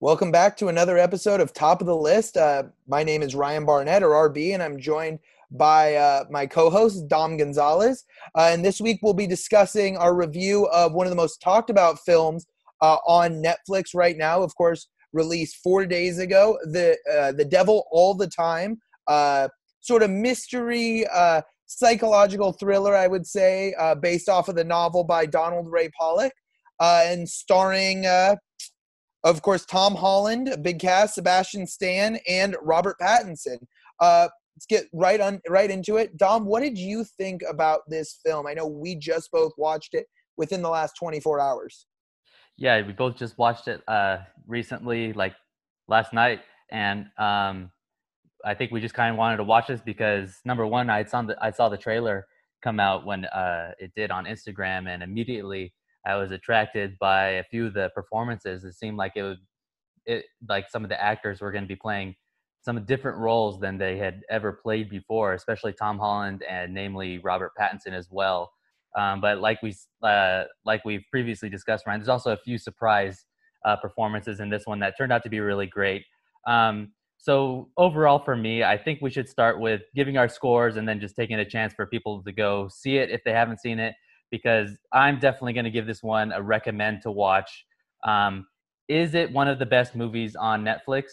Welcome back to another episode of Top of the List. Uh, my name is Ryan Barnett, or RB, and I'm joined by uh, my co host, Dom Gonzalez. Uh, and this week we'll be discussing our review of one of the most talked about films uh, on Netflix right now. Of course, released four days ago The, uh, the Devil All the Time, uh, sort of mystery, psychological thriller, I would say, based off of the novel by Donald Ray Pollock. and starring of course, Tom Holland, big cast, Sebastian Stan, and Robert Pattinson. Uh, let's get right on right into it. Dom, what did you think about this film? I know we just both watched it within the last 24 hours. Yeah, we both just watched it uh, recently, like last night, and um, I think we just kind of wanted to watch this because number one, I saw the I saw the trailer come out when uh, it did on Instagram, and immediately I was attracted by a few of the performances. It seemed like it would, it like some of the actors were going to be playing some different roles than they had ever played before, especially Tom Holland and namely Robert Pattinson as well. Um, but like we uh, like we've previously discussed, Ryan, there's also a few surprise uh, performances in this one that turned out to be really great. Um, so overall, for me, I think we should start with giving our scores and then just taking a chance for people to go see it if they haven't seen it because I'm definitely going to give this one a recommend to watch. Um, is it one of the best movies on Netflix?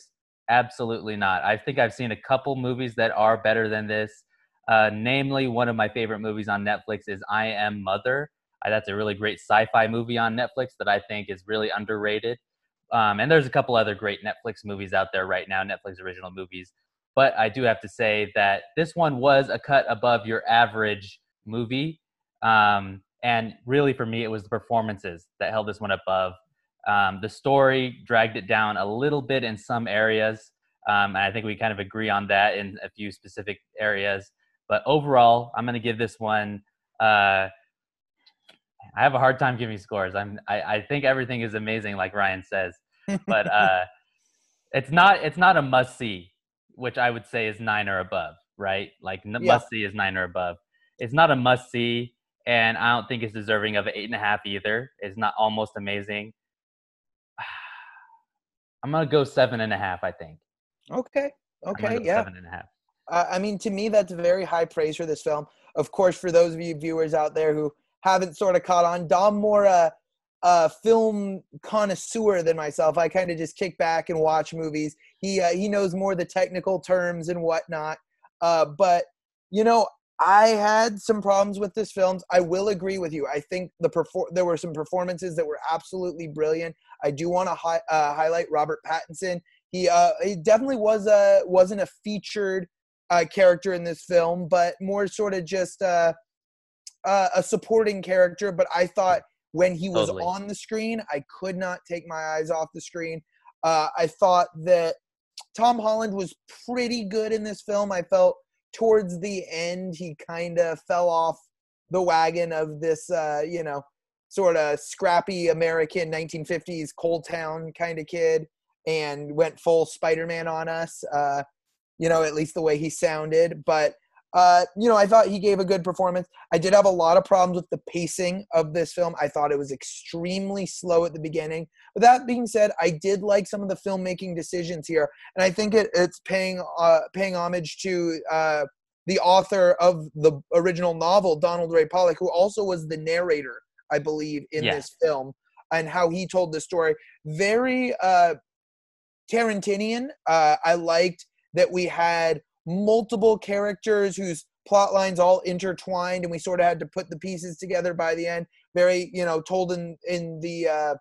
Absolutely not. I think I've seen a couple movies that are better than this. Uh, namely, one of my favorite movies on Netflix is I Am Mother. Uh, that's a really great sci-fi movie on Netflix that I think is really underrated. Um, and there's a couple other great Netflix movies out there right now, Netflix original movies. But I do have to say that this one was a cut above your average movie. Um, and really, for me, it was the performances that held this one above. Um, the story dragged it down a little bit in some areas. Um, and I think we kind of agree on that in a few specific areas. But overall, I'm going to give this one. Uh, I have a hard time giving scores. I'm. I, I think everything is amazing, like Ryan says, but uh, it's not. It's not a must see, which I would say is nine or above, right? Like yeah. must see is nine or above. It's not a must see and I don't think it's deserving of an eight and a half either. It's not almost amazing. I'm gonna go seven and a half. I think. Okay. Okay. Yeah. Seven and a half. Uh, I mean, to me, that's very high praise for this film. Of course, for those of you viewers out there who haven't sort of caught on, Dom more a, a film connoisseur than myself. I kind of just kick back and watch movies. He uh, he knows more the technical terms and whatnot. Uh, but you know, I had some problems with this film. I will agree with you. I think the perfor- there were some performances that were absolutely brilliant. I do want to hi- uh, highlight Robert Pattinson. He uh, he definitely was a wasn't a featured uh, character in this film, but more sort of just uh, uh, a supporting character. But I thought when he was totally. on the screen, I could not take my eyes off the screen. Uh, I thought that Tom Holland was pretty good in this film. I felt towards the end he kind of fell off the wagon of this uh, you know sort of scrappy american 1950s coal town kind of kid and went full spider-man on us uh, you know at least the way he sounded. But uh, you know, I thought he gave a good performance. I did have a lot of problems with the pacing of this film. I thought it was extremely slow at the beginning. But that being said, I did like some of the filmmaking decisions here, and I think it, it's paying uh, paying homage to uh, the author of the original novel, Donald Ray Pollock, who also was the narrator, I believe, in yeah. this film, and how he told the story. Very uh, Tarantinian. Uh, I liked that we had multiple characters whose plot lines all intertwined and we sort of had to put the pieces together by the end. Very you know told in in the uh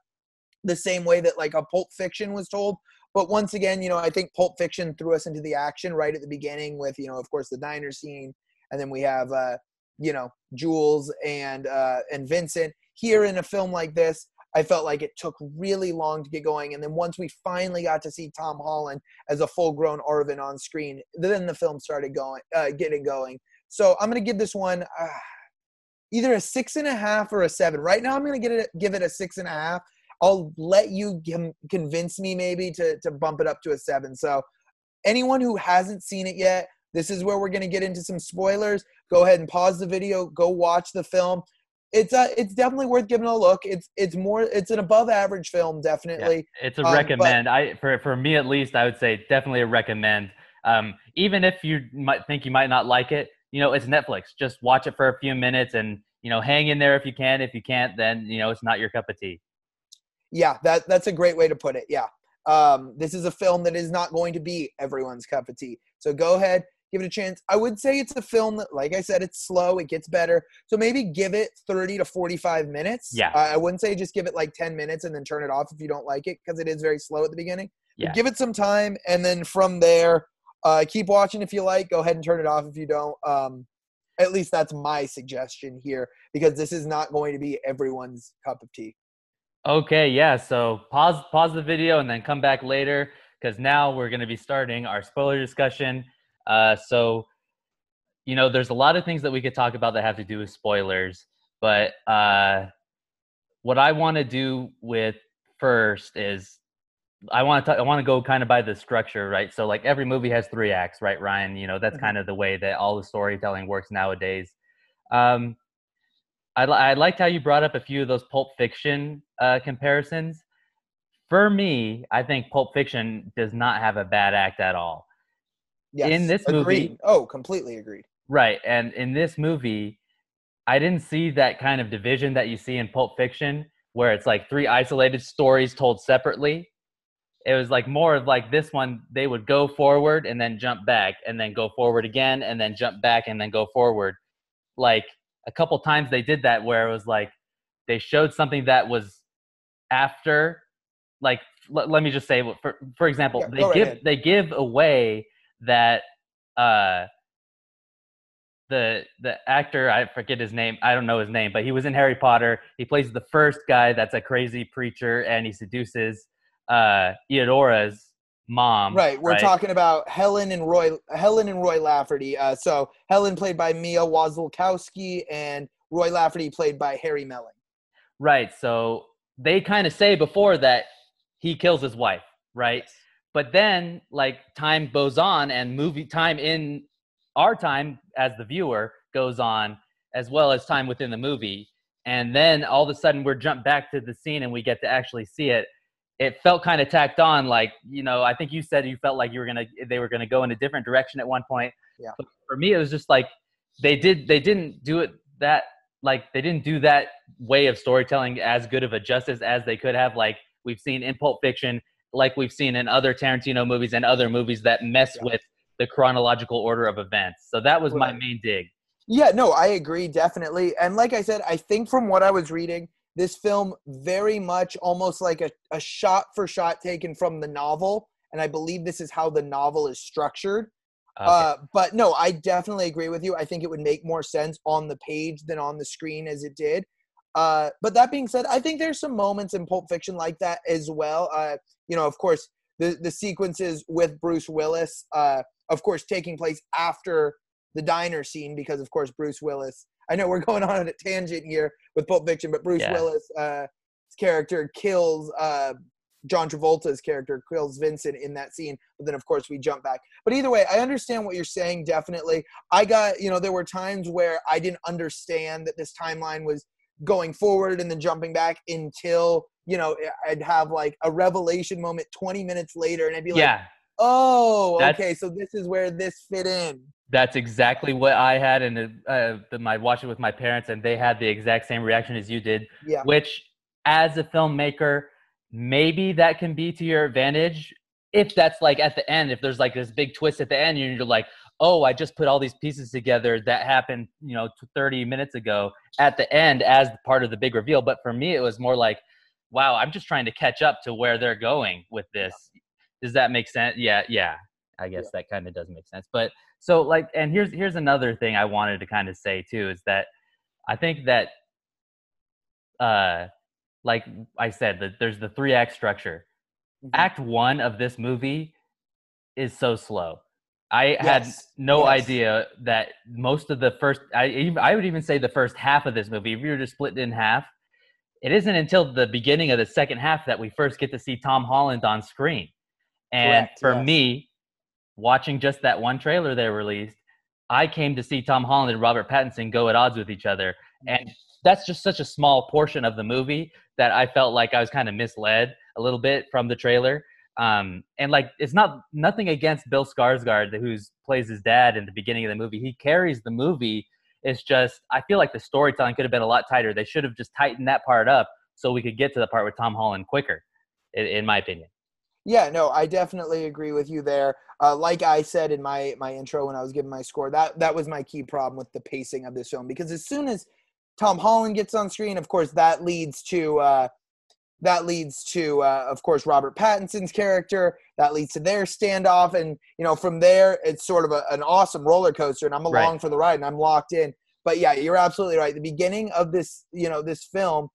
the same way that like a pulp fiction was told. But once again you know i think pulp fiction threw us into the action right at the beginning with you know of course the diner scene. And then we have uh you know jules and uh and vincent. Here in a film like this I felt like it took really long to get going. And then once we finally got to see Tom Holland as a full grown Arvin on screen, then the film started going, uh, getting going. So I'm going to give this one uh, either a six and a half or a seven. Right now, I'm going to it, give it a six and a half. I'll let you convince me maybe to, to bump it up to a seven. So anyone who hasn't seen it yet, this is where we're going to get into some spoilers. Go ahead and pause the video, go watch the film it's uh it's definitely worth giving a look. It's it's more it's an above average film, definitely. Yeah, it's a um, recommend. But, I for for me at least, I would say definitely a recommend. Um, even if you might think you might not like it, you know, it's Netflix. Just watch it for a few minutes and you know, hang in there if you can. If you can't, then you know it's not your cup of tea. Yeah, that that's a great way to put it. Yeah, um, this is a film that is not going to be everyone's cup of tea. So go ahead, give it a chance. I would say it's a film that, like I said, it's slow. It gets better. So maybe give it 30 to 45 minutes. Yeah. Uh, I wouldn't say just give it like 10 minutes and then turn it off if you don't like it because it is very slow at the beginning. Yeah. But give it some time and then from there, uh, keep watching if you like. Go ahead and turn it off if you don't. Um, at least that's my suggestion here because this is not going to be everyone's cup of tea. Okay, yeah. So pause pause the video and then come back later because now we're going to be starting our spoiler discussion. Uh, so, you know, there's a lot of things that we could talk about that have to do with spoilers, but uh, what I want to do with first is I want to I want to go kind of by the structure, right? So like every movie has three acts, right, Ryan? You know that's mm-hmm. kind of the way that all the storytelling works nowadays. Um, I, I liked how you brought up a few of those Pulp Fiction uh, comparisons. For me, I think Pulp Fiction does not have a bad act at all. Yes, in this agreed. movie, oh, completely agreed. Right, and in this movie, I didn't see that kind of division that you see in Pulp Fiction, where it's like three isolated stories told separately it was like more of like this one they would go forward and then jump back and then go forward again and then jump back and then go forward like a couple times they did that where it was like they showed something that was after like l- let me just say for for example yeah, they give they give away that uh the the actor I forget his name I don't know his name but he was in Harry Potter he plays the first guy that's a crazy preacher and he seduces uh, Lenora's mom. Right. We're right? talking about Helen and Roy. Helen and Roy Lafferty. Uh, so Helen played by Mia Wasikowska, and Roy Lafferty played by Harry Melling. Right. So they kind of say before that he kills his wife, right? But then, like time goes on, and movie time in our time as the viewer goes on, as well as time within the movie. And then all of a sudden, we're jumped back to the scene, and we get to actually see it. It felt kind of tacked on like you know i think you said you felt like you were gonna they were gonna go in a different direction at one point. Yeah. But for me it was just like they did they didn't do it that like they didn't do that way of storytelling as good of a justice as they could have. Like we've seen in pulp fiction like we've seen in other tarantino movies and other movies that mess yeah. with the chronological order of events. So that was right. my main dig. Yeah no i agree definitely. And like i said i think from what i was reading this film very much almost like a, a shot for shot taken from the novel. And i believe this is how the novel is structured. Okay. uh, but no i definitely agree with you. I think it would make more sense on the page than on the screen as it did uh, but that being said i think there's some moments in pulp fiction like that as well uh, you know of course the, the sequences with bruce willis uh, of course taking place after the diner scene because of course bruce willis I know we're going on a tangent here with Pulp Fiction, but Bruce yeah. Willis' uh, character kills uh, John Travolta's character kills Vincent in that scene. But then, of course, we jump back. But either way, I understand what you're saying. Definitely, I got you know there were times where I didn't understand that this timeline was going forward and then jumping back until you know I'd have like a revelation moment 20 minutes later, and I'd be like, yeah. Oh, okay. So this is where this fit in. That's exactly what I had, and uh, my watching with my parents, and they had the exact same reaction as you did. Yeah. Which, as a filmmaker, maybe that can be to your advantage if that's like at the end. If there's like this big twist at the end, and you're like, "Oh, I just put all these pieces together that happened, you know, 30 minutes ago." At the end, as part of the big reveal. But for me, it was more like, "Wow, I'm just trying to catch up to where they're going with this." Does that make sense? Yeah, yeah. I guess yeah. that kind of does make sense. But so like and here's here's another thing i wanted to kind of say too is that i think that uh like i said that there's the three act structure. Mm-hmm. act one of this movie is so slow i yes. had no yes. idea that most of the first i i would even say the first half of this movie if you were to split it in half it isn't until the beginning of the second half that we first get to see tom holland on screen and Correct, for yes. me watching just that one trailer they released, I came to see Tom Holland and Robert Pattinson go at odds with each other. And mm-hmm. that's just such a small portion of the movie that I felt like I was kind of misled a little bit from the trailer. Um, and like it's not nothing against Bill Skarsgård, who plays his dad in the beginning of the movie. He carries the movie. It's just I feel like the storytelling could have been a lot tighter. They should have just tightened that part up so we could get to the part with Tom Holland quicker, in, in my opinion. Yeah, no, I definitely agree with you there. Uh, like I said in my my intro when I was giving my score, that that was my key problem with the pacing of this film because as soon as Tom Holland gets on screen, of course, that leads to uh, that leads to, uh, of course, Robert Pattinson's character. That leads to their standoff, and you know, from there, it's sort of a, an awesome roller coaster, and I'm along right. for the ride, and I'm locked in. But yeah, you're absolutely right. The beginning of this, you know, this film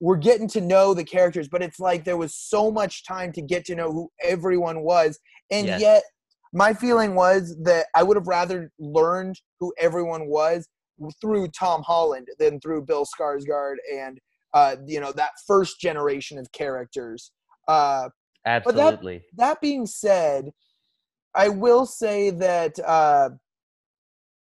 we're getting to know the characters, but it's like there was so much time to get to know who everyone was. And yes. yet, my feeling was that I would have rather learned who everyone was through Tom Holland than through Bill Skarsgård and uh, you know that first generation of characters. Uh, Absolutely. That, that, being said, I will say that, uh,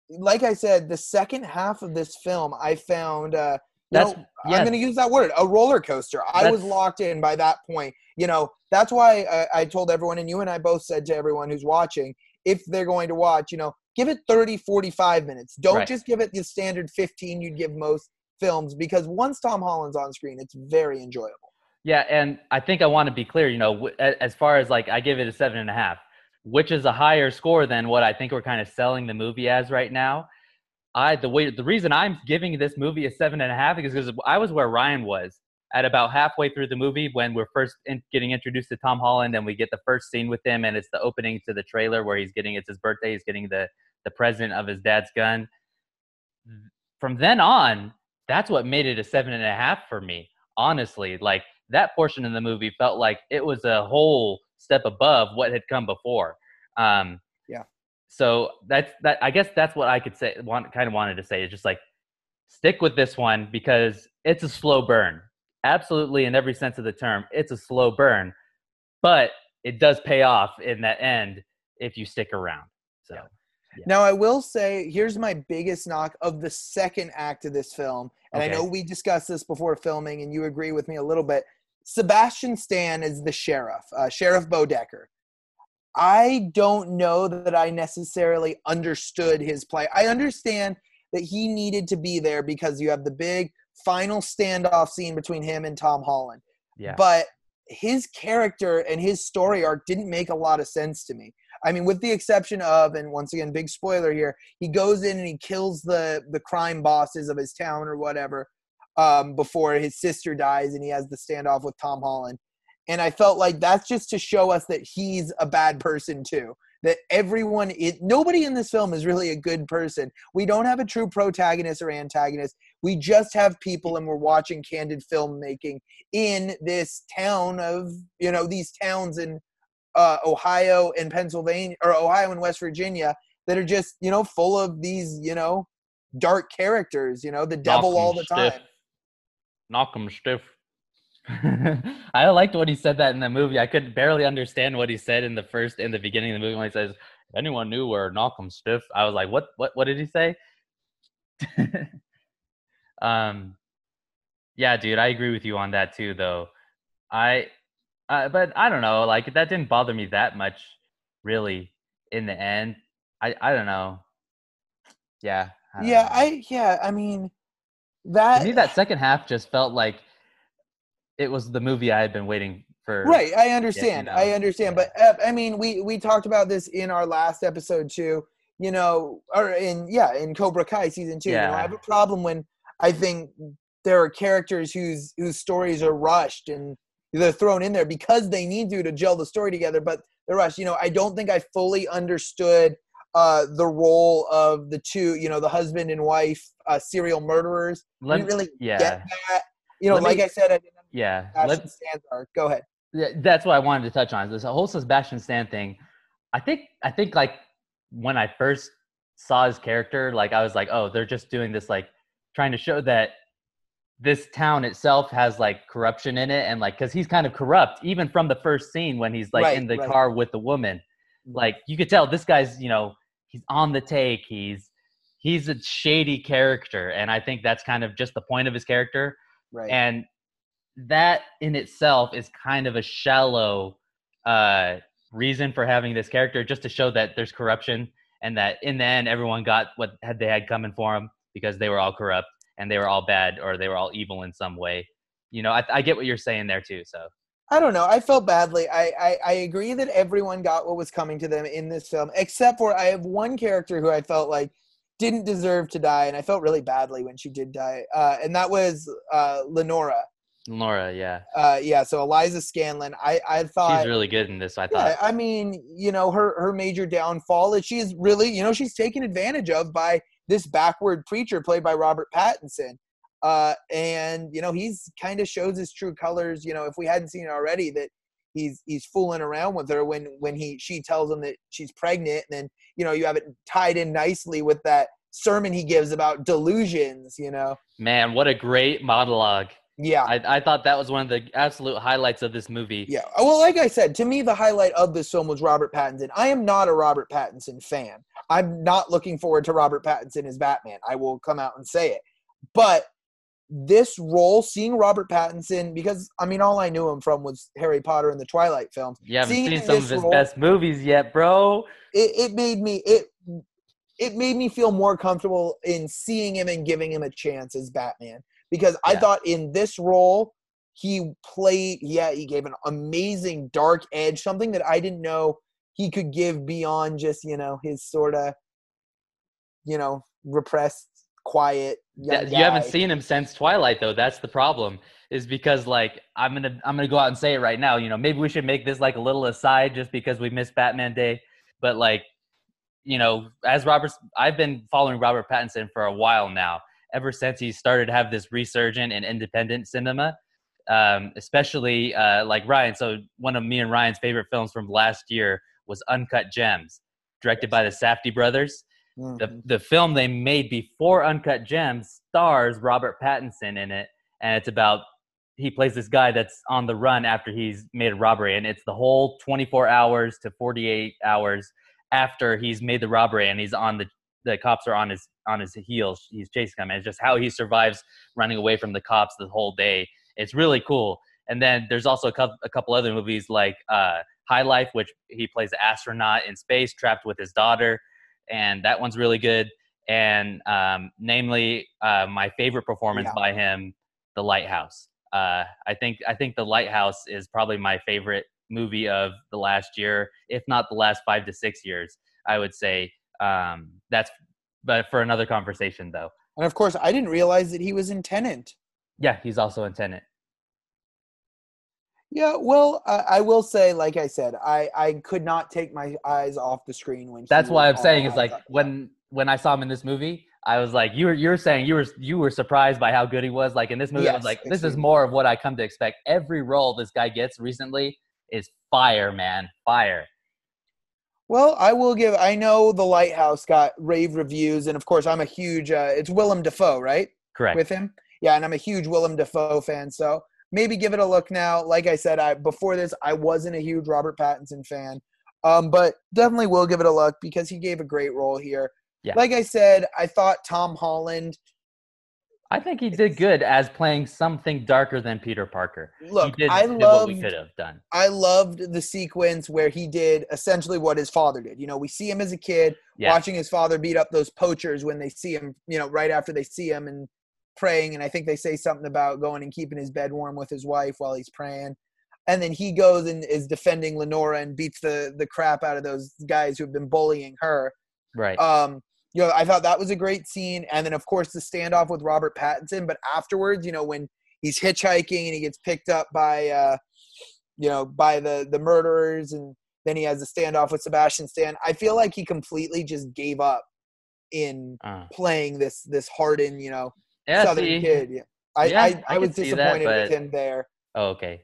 like I said, the second half of this film I found uh, that's, know, yes. I'm going to use that word, a roller coaster. I that's, was locked in by that point. You know, that's why I, I, told everyone, and you and I both said to everyone who's watching, if they're going to watch, you know, give it 30, 45 minutes. Don't right. just give it the standard 15 you'd give most films because once Tom Holland's on screen, it's very enjoyable. Yeah, and I think I want to be clear. You know, as far as like I give it a seven and a half, which is a higher score than what I think we're kind of selling the movie as right now. I the way the reason I'm giving this movie a seven and a half is because I was where Ryan was at about halfway through the movie when we're first in, getting introduced to Tom Holland and we get the first scene with him and it's the opening to the trailer where he's getting it's his birthday he's getting the the present of his dad's gun. From then on, that's what made it a seven and a half for me. Honestly, like that portion of the movie felt like it was a whole step above what had come before. Um, yeah so that's that i guess that's what i could say want kind of wanted to say is just like stick with this one because it's a slow burn absolutely in every sense of the term it's a slow burn but it does pay off in that end if you stick around so yeah. Yeah. Now, I will say, here's my biggest knock of the second act of this film. And okay. I know we discussed this before filming, and you agree with me a little bit. Sebastian Stan is the sheriff, uh, Sheriff Bodecker. I don't know that I necessarily understood his play. I understand that he needed to be there because you have the big final standoff scene between him and Tom Holland. Yeah. But his character and his story arc didn't make a lot of sense to me. I mean, with the exception of, and once again, big spoiler here, he goes in and he kills the the crime bosses of his town or whatever um, before his sister dies, and he has the standoff with Tom Holland. And I felt like that's just to show us that he's a bad person too. That everyone, it, nobody in this film is really a good person. We don't have a true protagonist or antagonist. We just have people, and we're watching candid filmmaking in this town of, you know, these towns in uh, Ohio and Pennsylvania, or Ohio and West Virginia, that are just, you know, full of these, you know, dark characters. You know, the devil all the stiff. time. Knock them stiff. I liked when he said that in the movie. I could barely understand what he said in the first in the beginning of the movie when he says, "Anyone knew where Knock'em stiff?" I was like, "What? What? What did he say?" um, yeah, dude, I agree with you on that too. Though, I, uh, but I don't know. Like that didn't bother me that much, really. In the end, I I don't know. Yeah. I yeah, know. I yeah. I mean, that to me that second half just felt like it was the movie I had been waiting for. Right, I understand. Yeah, you know, I understand, yeah. but uh, I mean, we we talked about this in our last episode too. You know, or in yeah, in Cobra Kai season two. Yeah. You know, I have a problem when I think there are characters whose whose stories are rushed and they're thrown in there because they need to to gel the story together, but they're rushed. You know, I don't think I fully understood uh, the role of the two, you know, the husband and wife uh, serial murderers. Let, I didn't really yeah. get that. You know, Let like me, I said, I didn't yeah. Are. Go ahead. Yeah, that's what I wanted to touch on. This whole Sebastian Stan thing. I think I think like when I first saw his character, like I was like, oh, they're just doing this like trying to show that this town itself has like corruption in it and like because he's kind of corrupt even from the first scene when he's like right, in the right. car with the woman like you could tell this guy's you know he's on the take he's he's a shady character, and I think that's kind of just the point of his character. Right. And that in itself is kind of a shallow uh, reason for having this character, just to show that there's corruption and that in the end everyone got what had they had coming for them because they were all corrupt and they were all bad or they were all evil in some way. You know, I, I get what you're saying there too. So I don't know. I felt badly. I, I, I agree that everyone got what was coming to them in this film, except for I have one character who I felt like didn't deserve to die, and I felt really badly when she did die, uh, and that was uh, Lenora. Lenora, yeah. Uh, yeah. So Eliza Scanlen, I, I thought she's really good in this. I thought. Yeah, I mean, you know, her her major downfall is she's really, you know, she's taken advantage of by this backward preacher played by Robert Pattinson. Uh, and you know, he's kind of shows his true colors. You know, if we hadn't seen it already, that he's he's fooling around with her when when he she tells him that she's pregnant, and then you know you have it tied in nicely with that sermon he gives about delusions. You know, man, what a great monologue. Yeah, I, I thought that was one of the absolute highlights of this movie. Yeah, well, like I said, to me, the highlight of this film was Robert Pattinson. I am not a Robert Pattinson fan. I'm not looking forward to Robert Pattinson as Batman. I will come out and say it. But this role, seeing Robert Pattinson, because I mean, all I knew him from was Harry Potter and the Twilight films. You haven't seen some of his role, best movies yet, bro. It, it made me it it made me feel more comfortable in seeing him and giving him a chance as Batman because yeah. I thought in this role he played yeah he gave an amazing dark edge something that I didn't know he could give beyond just you know his sort of you know repressed quiet yeah, you haven't seen him since twilight though that's the problem is because like i'm gonna i'm gonna go out and say it right now you know maybe we should make this like a little aside just because we missed batman day but like you know as robert i've been following robert pattinson for a while now ever since he started to have this resurgent in independent cinema um, especially uh, like ryan so one of me and ryan's favorite films from last year was uncut gems directed by the safdie brothers Mm-hmm. The the film they made before Uncut Gems stars Robert Pattinson in it, and it's about he plays this guy that's on the run after he's made a robbery, and it's the whole 24 hours to 48 hours after he's made the robbery, and he's on the the cops are on his on his heels. He's chasing them, and it's just how he survives running away from the cops the whole day. It's really cool. And then there's also a couple, a couple other movies like uh, High Life, which he plays an astronaut in space trapped with his daughter and that one's really good. And um, namely, uh, my favorite performance yeah. by him, The Lighthouse. Uh, I think I think The Lighthouse is probably my favorite movie of the last year, if not the last five to six years. I would say um, that's, but for another conversation though. And of course, I didn't realize that he was in Tenet. Yeah, he's also in Tenet. Yeah, well, I, I, will say, like I said, I I could not take my eyes off the screen when. That's why I'm saying is like when when I saw him in this movie, I was like, you were you're saying you were you were surprised by how good he was. Like in this movie, yes, I was like, this is more of what I come to expect. Every role this guy gets recently is fire, man, fire. Well, I will give. I know the Lighthouse got rave reviews, and of course, I'm a huge. Uh, it's Willem Dafoe, right? Correct. With him, yeah, and I'm a huge Willem Dafoe fan. So maybe give it a look now. Like I said, I before this I wasn't a huge Robert Pattinson fan, um, but definitely will give it a look because he gave a great role here. Yeah. Like I said, I thought Tom Holland. I think he did good as playing something darker than Peter Parker. Look, did, I love we could have done. I loved the sequence where he did essentially what his father did. You know, we see him as a kid yeah. watching his father beat up those poachers when they see him. You know, right after they see him and praying, and I think they say something about going and keeping his bed warm with his wife while he's praying. And then he goes and is defending Lenora and beats the the crap out of those guys who have been bullying her. Right. Um, you know, I thought that was a great scene. And then of course the standoff with Robert Pattinson. But afterwards, you know, when he's hitchhiking and he gets picked up by uh, you know, by the the murderers and then he has a standoff with Sebastian Stan. I feel like he completely just gave up in uh. playing this this hardened, you know, yeah, Southern see, kid. Yeah. I, yeah, I, I, I was disappointed that, but, with him there. Oh, okay.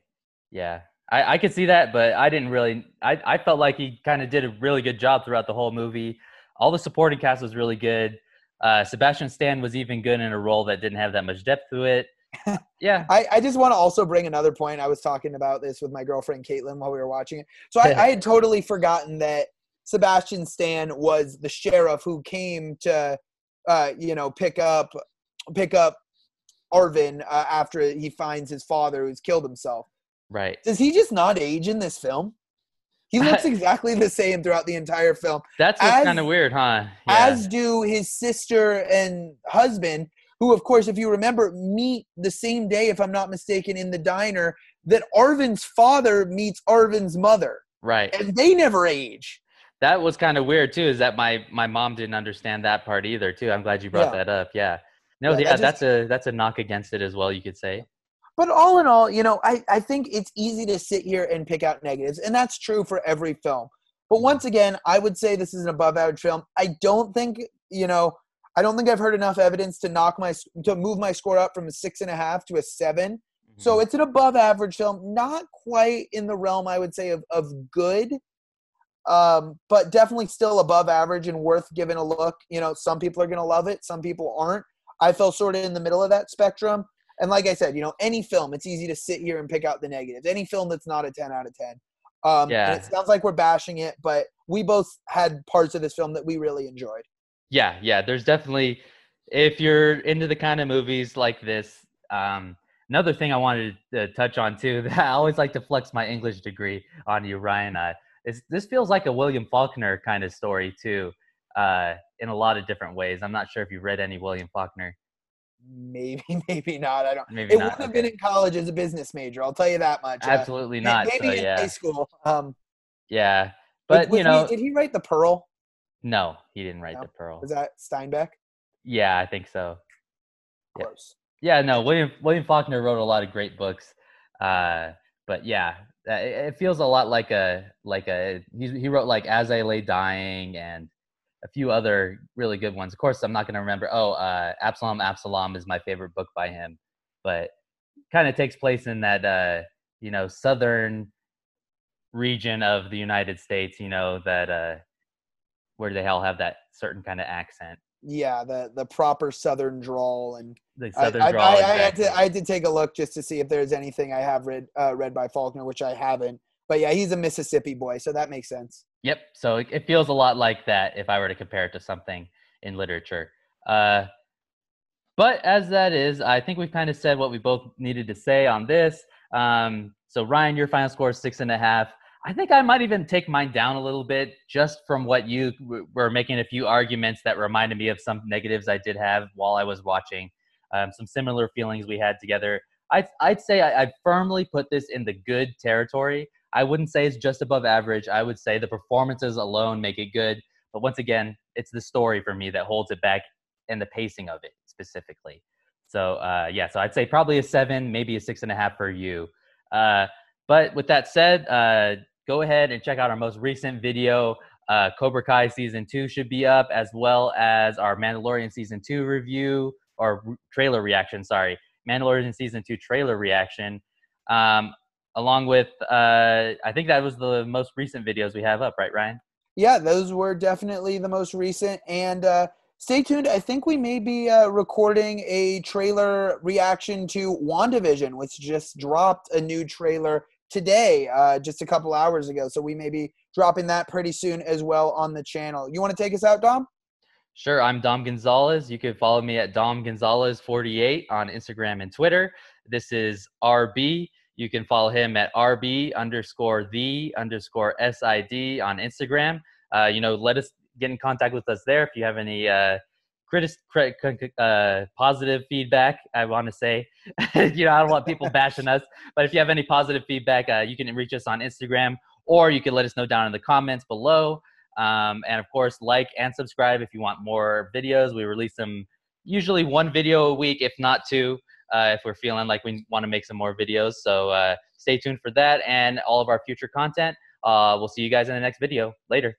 Yeah. I, I could see that, but I didn't really I, I felt like he kind of did a really good job throughout the whole movie. All the supporting cast was really good. Uh, Sebastian Stan was even good in a role that didn't have that much depth to it. Yeah. I, I just want to also bring another point. I was talking about this with my girlfriend Caitlin while we were watching it. So I, I had totally forgotten that Sebastian Stan was the sheriff who came to uh, you know, pick up pick up Arvin uh, after he finds his father who's killed himself. Right. Does he just not age in this film? He looks exactly the same throughout the entire film. That's kind of weird, huh? Yeah. As do his sister and husband, who, of course, if you remember, meet the same day, if I'm not mistaken, in the diner that Arvin's father meets Arvin's mother. Right. And they never age. That was kind of weird too. Is that my my mom didn't understand that part either too. I'm glad you brought yeah. that up. Yeah. No, yeah, yeah that that's a that's a knock against it as well. You could say. But all in all, you know, I, I think it's easy to sit here and pick out negatives, and that's true for every film. But mm-hmm. once again, I would say this is an above average film. I don't think, you know, I don't think I've heard enough evidence to knock my to move my score up from a six and a half to a 7 mm-hmm. So it's an above average film, not quite in the realm I would say of of good, um, but definitely still above average and worth giving a look. You know, some people are going to love it, some people aren't. I fell sort of in the middle of that spectrum. And like I said, you know, any film, it's easy to sit here and pick out the negatives. Any film that's not a 10 out of 10. Um, yeah. It sounds like we're bashing it, but we both had parts of this film that we really enjoyed. Yeah, yeah. There's definitely, if you're into the kind of movies like this, um, another thing I wanted to touch on too, that I always like to flex my English degree on you, Ryan, uh, is this feels like a William Faulkner kind of story too, uh, in a lot of different ways. I'm not sure if you read any William Faulkner. Maybe, maybe not. I don't. Maybe it not. wouldn't have been in college as a business major. I'll tell you that much. Uh, Absolutely uh, not. Maybe so, in yeah. high school. Um, yeah, but you know, he, did he write the Pearl? No, he didn't write no. the Pearl. Was that Steinbeck? Yeah, I think so. Close. Yeah. yeah, no. William William Faulkner wrote a lot of great books. Uh, but yeah, it feels a lot like a like a he he wrote like As I Lay Dying and a few other really good ones. Of course, I'm not going to remember. Oh, uh, Absalom, Absalom is my favorite book by him, but kind of takes place in that uh, you know southern region of the United States. You know that uh, where they all have that certain kind of accent. Yeah, the the proper southern drawl and the southern I, drawl. I, I, exactly. I, had to I had to take a look just to see if there's anything I have read uh, read by Faulkner, which I haven't. But yeah, he's a Mississippi boy, so that makes sense. Yep. So it, it feels a lot like that if I were to compare it to something in literature. Uh, but as that is, I think we've kind of said what we both needed to say on this. Um, so Ryan, your final score is six and a half. I think I might even take mine down a little bit just from what you were making a few arguments that reminded me of some negatives I did have while I was watching. Um, some similar feelings we had together. I'd, I'd say I, I'd firmly put this in the good territory. I wouldn't say it's just above average. I would say the performances alone make it good. But once again, it's the story for me that holds it back and the pacing of it specifically. So uh, yeah, so I'd say probably a seven, maybe a six and a half for you. Uh, but with that said, uh, go ahead and check out our most recent video. Uh, Cobra Kai season two should be up, as well as our Mandalorian season two review or trailer reaction. Sorry, Mandalorian season two trailer reaction. Um, along with uh, I think that was the most recent videos we have up, right, Ryan? Yeah, those were definitely the most recent. And uh, stay tuned. I think we may be uh, recording a trailer reaction to WandaVision, which just dropped a new trailer today, uh, just a couple hours ago. So we may be dropping that pretty soon as well on the channel. You want to take us out, Dom? Sure, I'm Dom Gonzalez. You can follow me at Dom Gonzalez48 on Instagram and Twitter. This is RB. You can follow him at RB underscore the underscore SID on Instagram. Uh, you know, let us get in contact with us there if you have any uh, critic, uh, positive feedback. I want to say, you know, I don't want people bashing us, but if you have any positive feedback, uh, you can reach us on Instagram or you can let us know down in the comments below. Um, and of course, like and subscribe if you want more videos. We release them usually one video a week, if not two if we're feeling like we want to make some more videos. So uh, stay tuned for that and all of our future content. Uh, we'll see you guys in the next video. Later.